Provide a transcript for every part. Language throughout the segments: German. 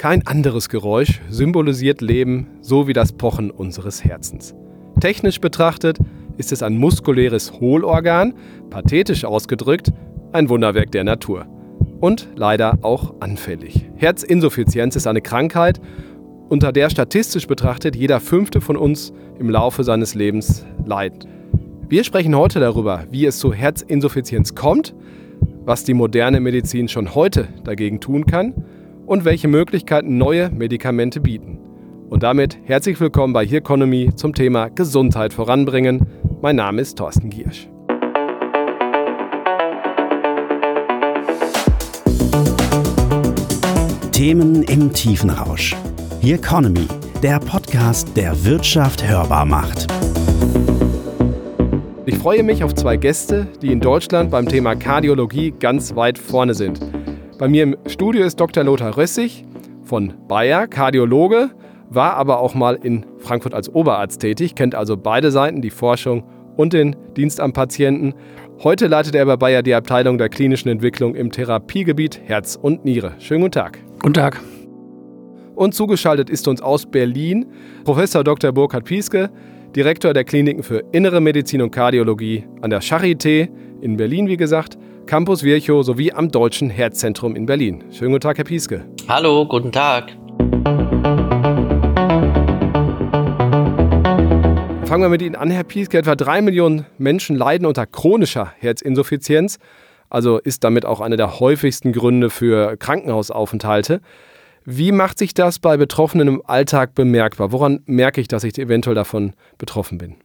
Kein anderes Geräusch symbolisiert Leben so wie das Pochen unseres Herzens. Technisch betrachtet ist es ein muskuläres Hohlorgan, pathetisch ausgedrückt ein Wunderwerk der Natur. Und leider auch anfällig. Herzinsuffizienz ist eine Krankheit, unter der statistisch betrachtet jeder fünfte von uns im Laufe seines Lebens leidet. Wir sprechen heute darüber, wie es zu Herzinsuffizienz kommt, was die moderne Medizin schon heute dagegen tun kann und welche Möglichkeiten neue Medikamente bieten. Und damit herzlich willkommen bei Hearconomy zum Thema Gesundheit voranbringen. Mein Name ist Thorsten Giersch. Themen im Tiefenrausch. Hearconomy, der Podcast, der Wirtschaft hörbar macht. Ich freue mich auf zwei Gäste, die in Deutschland beim Thema Kardiologie ganz weit vorne sind. Bei mir im Studio ist Dr. Lothar Rössig von Bayer, Kardiologe, war aber auch mal in Frankfurt als Oberarzt tätig, kennt also beide Seiten, die Forschung und den Dienst am Patienten. Heute leitet er bei Bayer die Abteilung der klinischen Entwicklung im Therapiegebiet Herz und Niere. Schönen guten Tag. Guten Tag. Und zugeschaltet ist uns aus Berlin Professor Dr. Burkhard Pieske, Direktor der Kliniken für Innere Medizin und Kardiologie an der Charité in Berlin, wie gesagt, Campus Virchow sowie am Deutschen Herzzentrum in Berlin. Schönen guten Tag, Herr Pieske. Hallo, guten Tag. Fangen wir mit Ihnen an, Herr Pieske. Etwa drei Millionen Menschen leiden unter chronischer Herzinsuffizienz, also ist damit auch einer der häufigsten Gründe für Krankenhausaufenthalte. Wie macht sich das bei Betroffenen im Alltag bemerkbar? Woran merke ich, dass ich eventuell davon betroffen bin?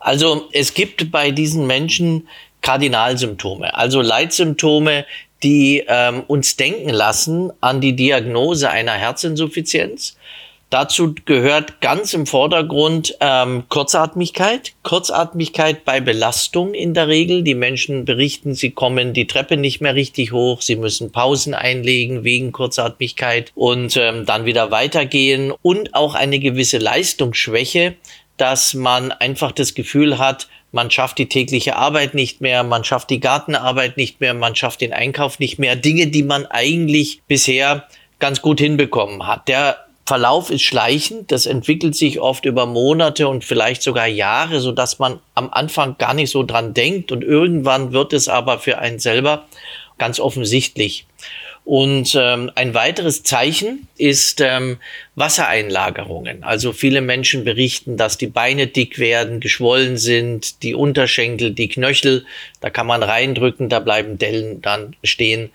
Also es gibt bei diesen Menschen Kardinalsymptome, also Leitsymptome, die ähm, uns denken lassen an die Diagnose einer Herzinsuffizienz. Dazu gehört ganz im Vordergrund ähm, Kurzatmigkeit. Kurzatmigkeit bei Belastung in der Regel. Die Menschen berichten, sie kommen die Treppe nicht mehr richtig hoch, sie müssen Pausen einlegen wegen Kurzatmigkeit und ähm, dann wieder weitergehen. Und auch eine gewisse Leistungsschwäche, dass man einfach das Gefühl hat, man schafft die tägliche Arbeit nicht mehr, man schafft die Gartenarbeit nicht mehr, man schafft den Einkauf nicht mehr. Dinge, die man eigentlich bisher ganz gut hinbekommen hat. Der Verlauf ist schleichend, das entwickelt sich oft über Monate und vielleicht sogar Jahre, so dass man am Anfang gar nicht so dran denkt und irgendwann wird es aber für einen selber ganz offensichtlich. Und ähm, ein weiteres Zeichen ist ähm, Wassereinlagerungen. Also viele Menschen berichten, dass die Beine dick werden, geschwollen sind, die Unterschenkel, die Knöchel, da kann man reindrücken, da bleiben Dellen dann stehen.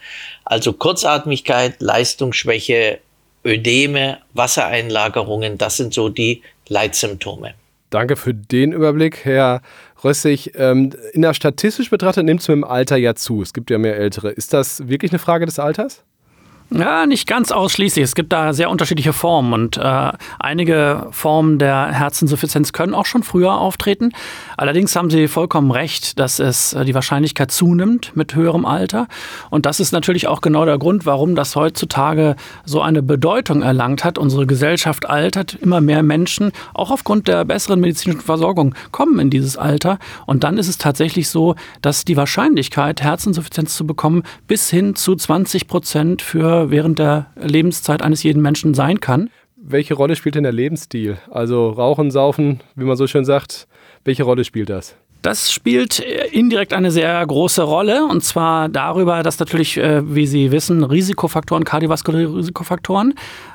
Also Kurzatmigkeit, Leistungsschwäche, Ödeme, Wassereinlagerungen, das sind so die Leitsymptome. Danke für den Überblick, Herr Rössig. Ähm, in der statistisch betrachtet nimmt es mit dem Alter ja zu. Es gibt ja mehr Ältere. Ist das wirklich eine Frage des Alters? Ja, nicht ganz ausschließlich. Es gibt da sehr unterschiedliche Formen und äh, einige Formen der Herzinsuffizienz können auch schon früher auftreten. Allerdings haben Sie vollkommen recht, dass es äh, die Wahrscheinlichkeit zunimmt mit höherem Alter. Und das ist natürlich auch genau der Grund, warum das heutzutage so eine Bedeutung erlangt hat. Unsere Gesellschaft altert, immer mehr Menschen, auch aufgrund der besseren medizinischen Versorgung, kommen in dieses Alter. Und dann ist es tatsächlich so, dass die Wahrscheinlichkeit, Herzinsuffizienz zu bekommen, bis hin zu 20 Prozent für während der Lebenszeit eines jeden Menschen sein kann. Welche Rolle spielt denn der Lebensstil? Also Rauchen, Saufen, wie man so schön sagt, welche Rolle spielt das? Das spielt äh, indirekt eine sehr große Rolle und zwar darüber, dass natürlich, äh, wie Sie wissen, Risikofaktoren, kardiovaskuläre Risikofaktoren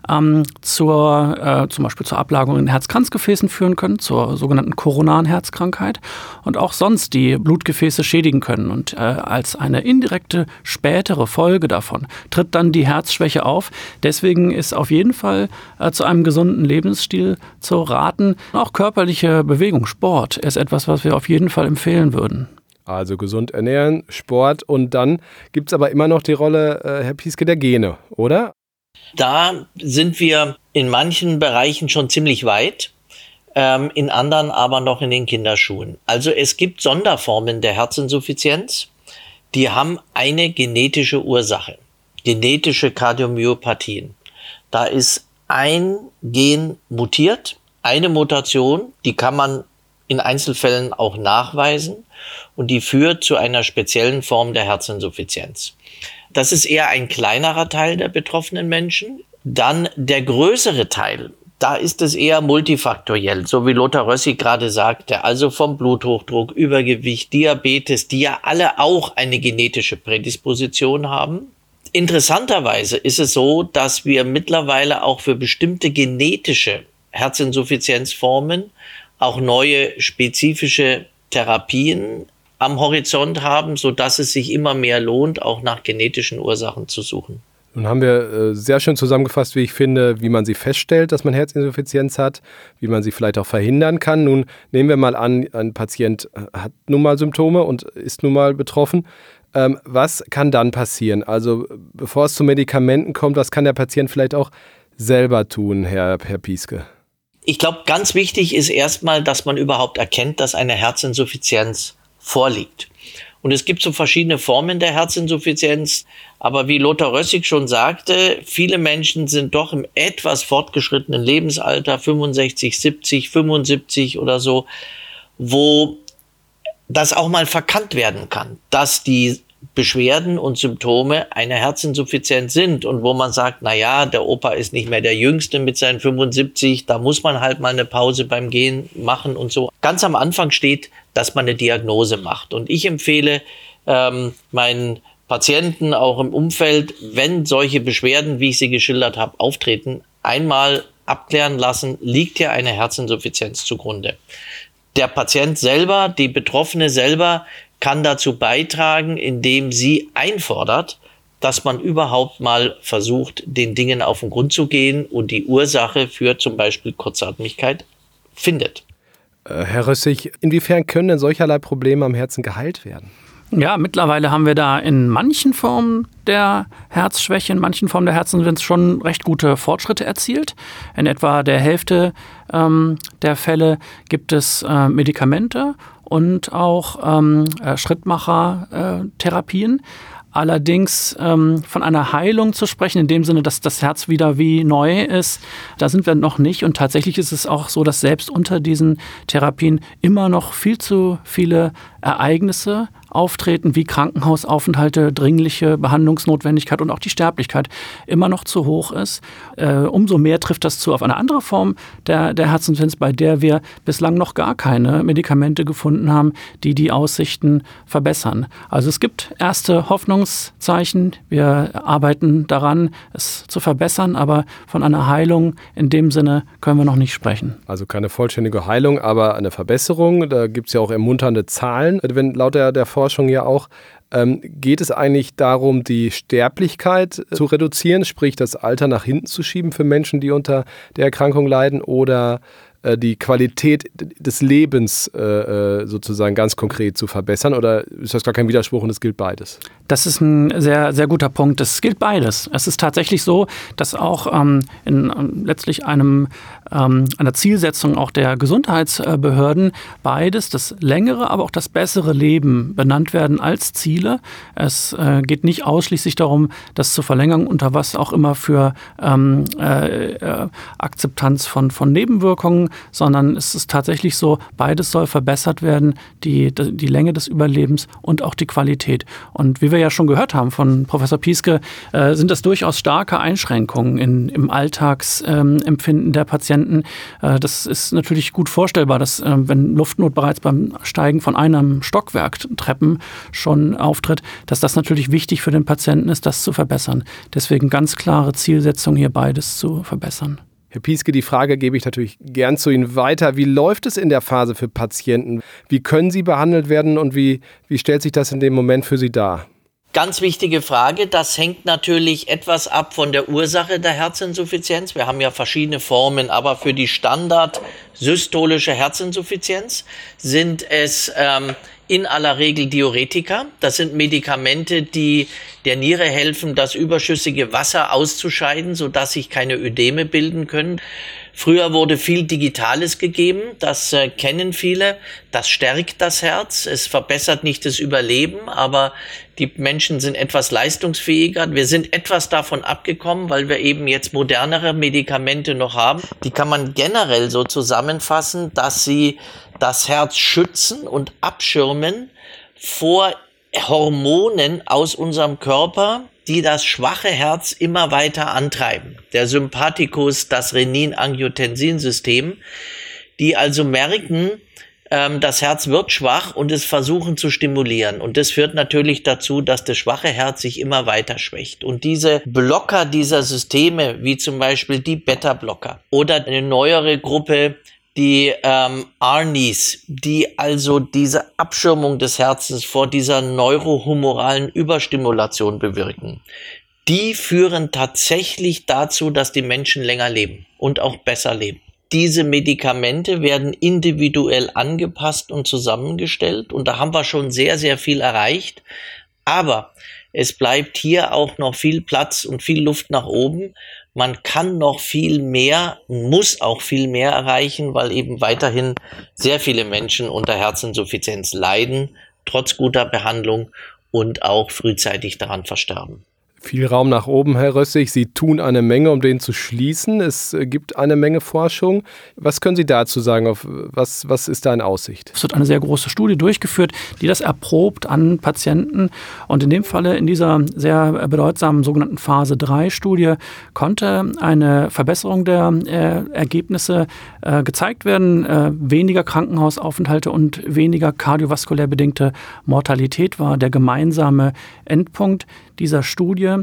ähm, zur, äh, zum Beispiel zur Ablagerung in Herzkranzgefäßen führen können, zur sogenannten koronaren Herzkrankheit und auch sonst die Blutgefäße schädigen können. Und äh, als eine indirekte spätere Folge davon tritt dann die Herzschwäche auf. Deswegen ist auf jeden Fall äh, zu einem gesunden Lebensstil zu raten. Auch körperliche Bewegung, Sport ist etwas, was wir auf jeden Fall empfehlen würden. Also gesund ernähren, Sport und dann gibt es aber immer noch die Rolle, äh, Herr Pieske, der Gene, oder? Da sind wir in manchen Bereichen schon ziemlich weit, ähm, in anderen aber noch in den Kinderschuhen. Also es gibt Sonderformen der Herzinsuffizienz, die haben eine genetische Ursache, genetische Kardiomyopathien. Da ist ein Gen mutiert, eine Mutation, die kann man in Einzelfällen auch nachweisen und die führt zu einer speziellen Form der Herzinsuffizienz. Das ist eher ein kleinerer Teil der betroffenen Menschen. Dann der größere Teil, da ist es eher multifaktoriell, so wie Lothar Rössi gerade sagte, also vom Bluthochdruck, Übergewicht, Diabetes, die ja alle auch eine genetische Prädisposition haben. Interessanterweise ist es so, dass wir mittlerweile auch für bestimmte genetische Herzinsuffizienzformen auch neue spezifische Therapien am Horizont haben, so dass es sich immer mehr lohnt, auch nach genetischen Ursachen zu suchen. Nun haben wir äh, sehr schön zusammengefasst, wie ich finde, wie man sie feststellt, dass man Herzinsuffizienz hat, wie man sie vielleicht auch verhindern kann. Nun nehmen wir mal an, ein Patient äh, hat nun mal Symptome und ist nun mal betroffen. Ähm, was kann dann passieren? Also bevor es zu Medikamenten kommt, was kann der Patient vielleicht auch selber tun, Herr, Herr Pieske? Ich glaube, ganz wichtig ist erstmal, dass man überhaupt erkennt, dass eine Herzinsuffizienz vorliegt. Und es gibt so verschiedene Formen der Herzinsuffizienz. Aber wie Lothar Rössig schon sagte, viele Menschen sind doch im etwas fortgeschrittenen Lebensalter, 65, 70, 75 oder so, wo das auch mal verkannt werden kann, dass die Beschwerden und Symptome einer Herzinsuffizienz sind und wo man sagt, na ja, der Opa ist nicht mehr der Jüngste mit seinen 75, da muss man halt mal eine Pause beim Gehen machen und so. Ganz am Anfang steht, dass man eine Diagnose macht und ich empfehle ähm, meinen Patienten auch im Umfeld, wenn solche Beschwerden, wie ich sie geschildert habe, auftreten, einmal abklären lassen, liegt hier eine Herzinsuffizienz zugrunde. Der Patient selber, die Betroffene selber kann dazu beitragen, indem sie einfordert, dass man überhaupt mal versucht, den Dingen auf den Grund zu gehen und die Ursache für zum Beispiel Kurzatmigkeit findet. Äh, Herr Rössig, inwiefern können denn solcherlei Probleme am Herzen geheilt werden? Ja, mittlerweile haben wir da in manchen Formen der Herzschwäche, in manchen Formen der Herzinsuffizienz schon recht gute Fortschritte erzielt. In etwa der Hälfte ähm, der Fälle gibt es äh, Medikamente und auch ähm, äh, Schrittmacher-Therapien. Allerdings ähm, von einer Heilung zu sprechen, in dem Sinne, dass das Herz wieder wie neu ist, da sind wir noch nicht. Und tatsächlich ist es auch so, dass selbst unter diesen Therapien immer noch viel zu viele Ereignisse auftreten, wie Krankenhausaufenthalte, dringliche Behandlungsnotwendigkeit und auch die Sterblichkeit immer noch zu hoch ist. Äh, umso mehr trifft das zu auf eine andere Form der, der Herzinsuffizienz, bei der wir bislang noch gar keine Medikamente gefunden haben, die die Aussichten verbessern. Also es gibt erste Hoffnungszeichen. Wir arbeiten daran, es zu verbessern, aber von einer Heilung in dem Sinne können wir noch nicht sprechen. Also keine vollständige Heilung, aber eine Verbesserung. Da gibt es ja auch ermunternde Zahlen. Wenn laut der, der Forschung ja auch, ähm, geht es eigentlich darum, die Sterblichkeit zu reduzieren, sprich das Alter nach hinten zu schieben für Menschen, die unter der Erkrankung leiden, oder äh, die Qualität des Lebens äh, äh, sozusagen ganz konkret zu verbessern? Oder ist das gar kein Widerspruch und es gilt beides? Das ist ein sehr, sehr guter Punkt. Es gilt beides. Es ist tatsächlich so, dass auch ähm, in ähm, letztlich einem, ähm, einer Zielsetzung auch der Gesundheitsbehörden beides, das längere, aber auch das bessere Leben benannt werden als Ziele. Es äh, geht nicht ausschließlich darum, das zu verlängern, unter was auch immer für ähm, äh, äh, Akzeptanz von, von Nebenwirkungen sondern es ist tatsächlich so, beides soll verbessert werden, die, die Länge des Überlebens und auch die Qualität. Und wie wir ja schon gehört haben von Professor Pieske, äh, sind das durchaus starke Einschränkungen in, im Alltagsempfinden ähm, der Patienten. Äh, das ist natürlich gut vorstellbar, dass äh, wenn Luftnot bereits beim Steigen von einem Stockwerk Treppen schon auftritt, dass das natürlich wichtig für den Patienten ist, das zu verbessern. Deswegen ganz klare Zielsetzung, hier beides zu verbessern. Herr Pieske, die Frage gebe ich natürlich gern zu Ihnen weiter. Wie läuft es in der Phase für Patienten? Wie können sie behandelt werden und wie, wie stellt sich das in dem Moment für Sie dar? Ganz wichtige Frage. Das hängt natürlich etwas ab von der Ursache der Herzinsuffizienz. Wir haben ja verschiedene Formen, aber für die Standard systolische Herzinsuffizienz sind es ähm, in aller Regel Diuretika. Das sind Medikamente, die der Niere helfen, das überschüssige Wasser auszuscheiden, sodass sich keine Ödeme bilden können. Früher wurde viel Digitales gegeben, das äh, kennen viele. Das stärkt das Herz, es verbessert nicht das Überleben, aber die Menschen sind etwas leistungsfähiger. Wir sind etwas davon abgekommen, weil wir eben jetzt modernere Medikamente noch haben. Die kann man generell so zusammenfassen, dass sie das Herz schützen und abschirmen vor Hormonen aus unserem Körper, die das schwache Herz immer weiter antreiben. Der Sympathikus, das Renin-Angiotensin-System, die also merken, ähm, das Herz wird schwach und es versuchen zu stimulieren. Und das führt natürlich dazu, dass das schwache Herz sich immer weiter schwächt. Und diese Blocker dieser Systeme, wie zum Beispiel die Beta-Blocker oder eine neuere Gruppe, die ähm, ARNIs, die also diese Abschirmung des Herzens vor dieser neurohumoralen Überstimulation bewirken, die führen tatsächlich dazu, dass die Menschen länger leben und auch besser leben. Diese Medikamente werden individuell angepasst und zusammengestellt und da haben wir schon sehr, sehr viel erreicht. Aber es bleibt hier auch noch viel Platz und viel Luft nach oben. Man kann noch viel mehr, muss auch viel mehr erreichen, weil eben weiterhin sehr viele Menschen unter Herzinsuffizienz leiden, trotz guter Behandlung und auch frühzeitig daran versterben. Viel Raum nach oben, Herr Rössig. Sie tun eine Menge, um den zu schließen. Es äh, gibt eine Menge Forschung. Was können Sie dazu sagen? Auf was, was ist da in Aussicht? Es wird eine sehr große Studie durchgeführt, die das erprobt an Patienten. Und in dem Falle, in dieser sehr bedeutsamen sogenannten Phase 3-Studie, konnte eine Verbesserung der äh, Ergebnisse äh, gezeigt werden. Äh, weniger Krankenhausaufenthalte und weniger kardiovaskulär bedingte Mortalität war der gemeinsame Endpunkt dieser Studie.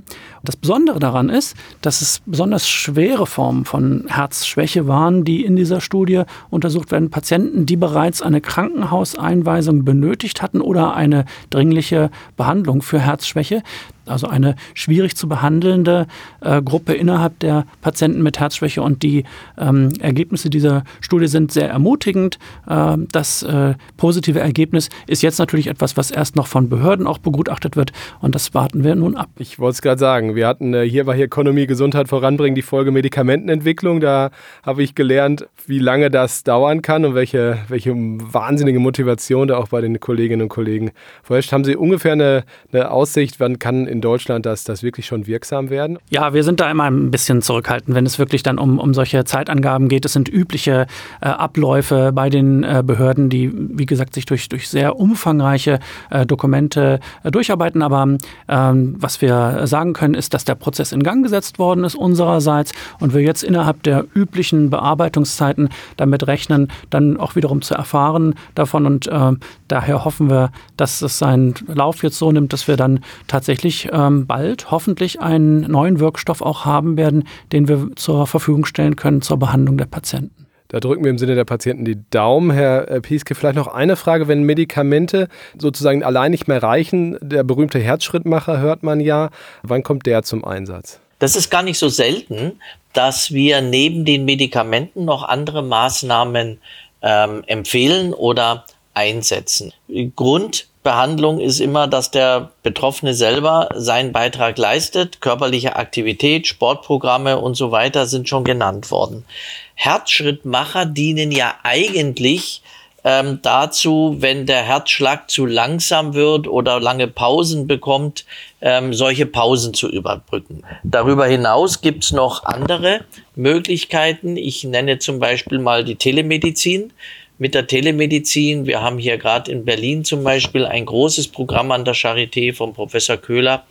Das Besondere daran ist, dass es besonders schwere Formen von Herzschwäche waren, die in dieser Studie untersucht werden. Patienten, die bereits eine Krankenhauseinweisung benötigt hatten oder eine dringliche Behandlung für Herzschwäche also eine schwierig zu behandelnde äh, Gruppe innerhalb der Patienten mit Herzschwäche. Und die ähm, Ergebnisse dieser Studie sind sehr ermutigend. Äh, das äh, positive Ergebnis ist jetzt natürlich etwas, was erst noch von Behörden auch begutachtet wird. Und das warten wir nun ab. Ich wollte es gerade sagen. Wir hatten äh, hier bei Ökonomie Gesundheit voranbringen die Folge Medikamentenentwicklung. Da habe ich gelernt, wie lange das dauern kann und welche, welche wahnsinnige Motivation da auch bei den Kolleginnen und Kollegen vorherrscht. Haben Sie ungefähr eine, eine Aussicht, wann kann in Deutschland das, das wirklich schon wirksam werden? Ja, wir sind da immer ein bisschen zurückhaltend, wenn es wirklich dann um, um solche Zeitangaben geht. Es sind übliche äh, Abläufe bei den äh, Behörden, die, wie gesagt, sich durch, durch sehr umfangreiche äh, Dokumente äh, durcharbeiten. Aber ähm, was wir sagen können, ist, dass der Prozess in Gang gesetzt worden ist unsererseits und wir jetzt innerhalb der üblichen Bearbeitungszeiten damit rechnen, dann auch wiederum zu erfahren davon. Und äh, daher hoffen wir, dass es seinen Lauf jetzt so nimmt, dass wir dann tatsächlich ähm, bald hoffentlich einen neuen Wirkstoff auch haben werden, den wir zur Verfügung stellen können zur Behandlung der Patienten. Da drücken wir im Sinne der Patienten die Daumen. Herr äh, Pieske, vielleicht noch eine Frage. Wenn Medikamente sozusagen allein nicht mehr reichen, der berühmte Herzschrittmacher hört man ja, wann kommt der zum Einsatz? Das ist gar nicht so selten, dass wir neben den Medikamenten noch andere Maßnahmen ähm, empfehlen oder einsetzen. Grund Behandlung ist immer, dass der Betroffene selber seinen Beitrag leistet. Körperliche Aktivität, Sportprogramme und so weiter sind schon genannt worden. Herzschrittmacher dienen ja eigentlich ähm, dazu, wenn der Herzschlag zu langsam wird oder lange Pausen bekommt, ähm, solche Pausen zu überbrücken. Darüber hinaus gibt's noch andere Möglichkeiten. Ich nenne zum Beispiel mal die Telemedizin mit der Telemedizin. Wir haben hier gerade in Berlin zum Beispiel ein großes Programm an der Charité von Professor Köhler,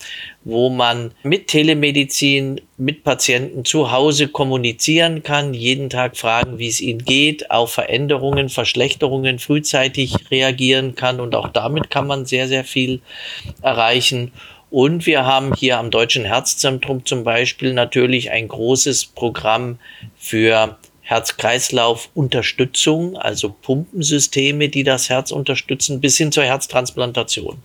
wo man mit Telemedizin mit Patienten zu Hause kommunizieren kann, jeden Tag fragen, wie es ihnen geht, auf Veränderungen, Verschlechterungen frühzeitig reagieren kann und auch damit kann man sehr, sehr viel erreichen. Und wir haben hier am Deutschen Herzzentrum zum Beispiel natürlich ein großes Programm für Herz-Kreislauf-Unterstützung, also Pumpensysteme, die das Herz unterstützen, bis hin zur Herztransplantation.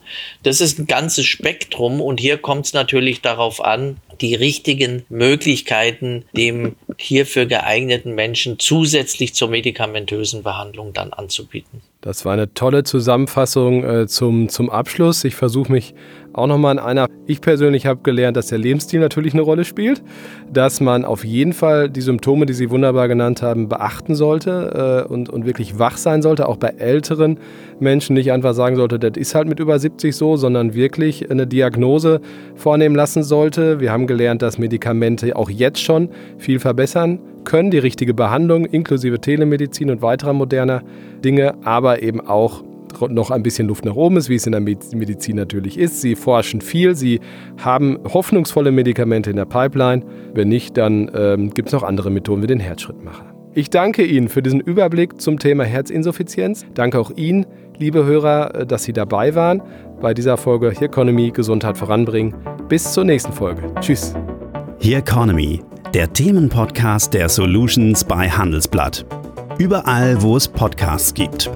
Das ist ein ganzes Spektrum und hier kommt es natürlich darauf an, die richtigen Möglichkeiten dem hierfür geeigneten Menschen zusätzlich zur medikamentösen Behandlung dann anzubieten. Das war eine tolle Zusammenfassung äh, zum, zum Abschluss. Ich versuche mich auch nochmal in einer. Ich persönlich habe gelernt, dass der Lebensstil natürlich eine Rolle spielt, dass man auf jeden Fall die Symptome, die Sie wunderbar genannt haben, beachten sollte äh, und, und wirklich wach sein sollte, auch bei älteren Menschen nicht einfach sagen sollte, das ist halt mit über 70 so, sondern wirklich eine Diagnose vornehmen lassen sollte. Wir haben gelernt, dass Medikamente auch jetzt schon viel verbessern können, die richtige Behandlung inklusive Telemedizin und weiterer moderner Dinge, aber eben auch noch ein bisschen Luft nach oben ist, wie es in der Medizin natürlich ist. Sie forschen viel, sie haben hoffnungsvolle Medikamente in der Pipeline. Wenn nicht, dann ähm, gibt es noch andere Methoden wie den Herzschrittmacher. Ich danke Ihnen für diesen Überblick zum Thema Herzinsuffizienz. Danke auch Ihnen, liebe Hörer, äh, dass Sie dabei waren bei dieser Folge Here Economy Gesundheit voranbringen. Bis zur nächsten Folge. Tschüss. Here Economy, der Themenpodcast der Solutions bei Handelsblatt. Überall, wo es Podcasts gibt.